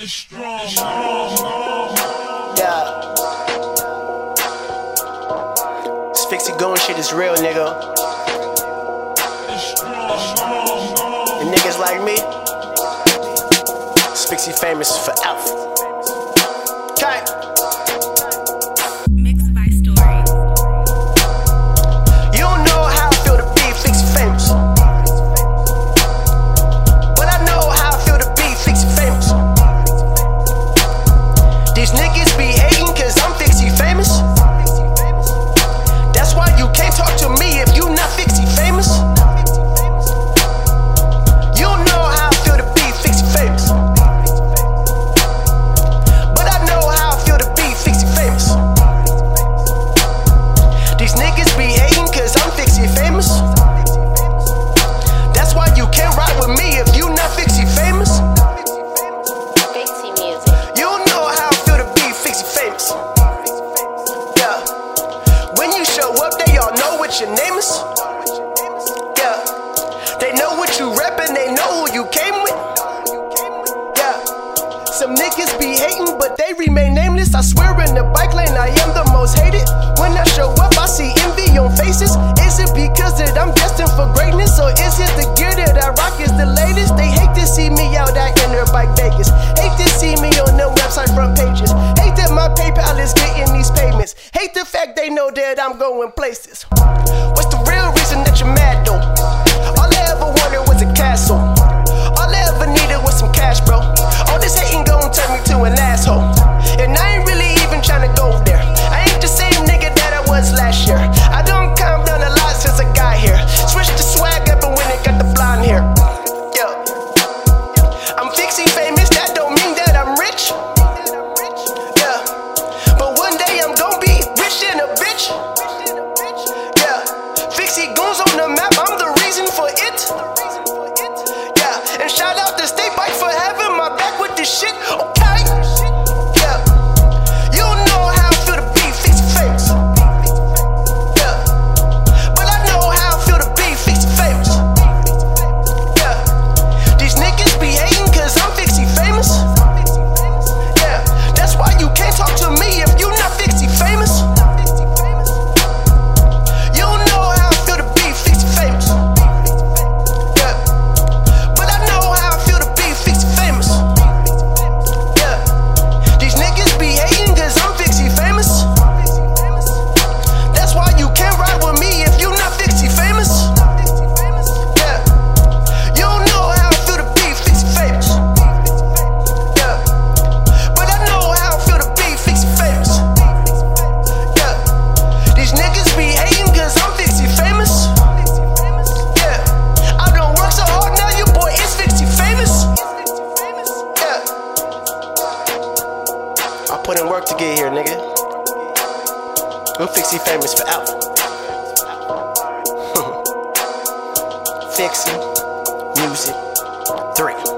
It's strong. Yeah. This fix it going shit is real, nigga. And niggas like me, Spixie famous for alpha. what your name is. Yeah. They know what you reppin', they know who you came with. Yeah. Some niggas be hating, but they remain nameless. I swear in the bike lane, I am the most hated. When I show up, I see envy on faces. Is it because that I'm destined for greatness? Or is it the gear that I rock is the latest? They hate to see me out at inner bike Vegas. Hate to see me on the website from That I'm going places. What's the real reason that you're mad? Fixie goons on the map, I'm the reason for it. I put in work to get here, nigga. I'm fixie famous forever. Fixie music three.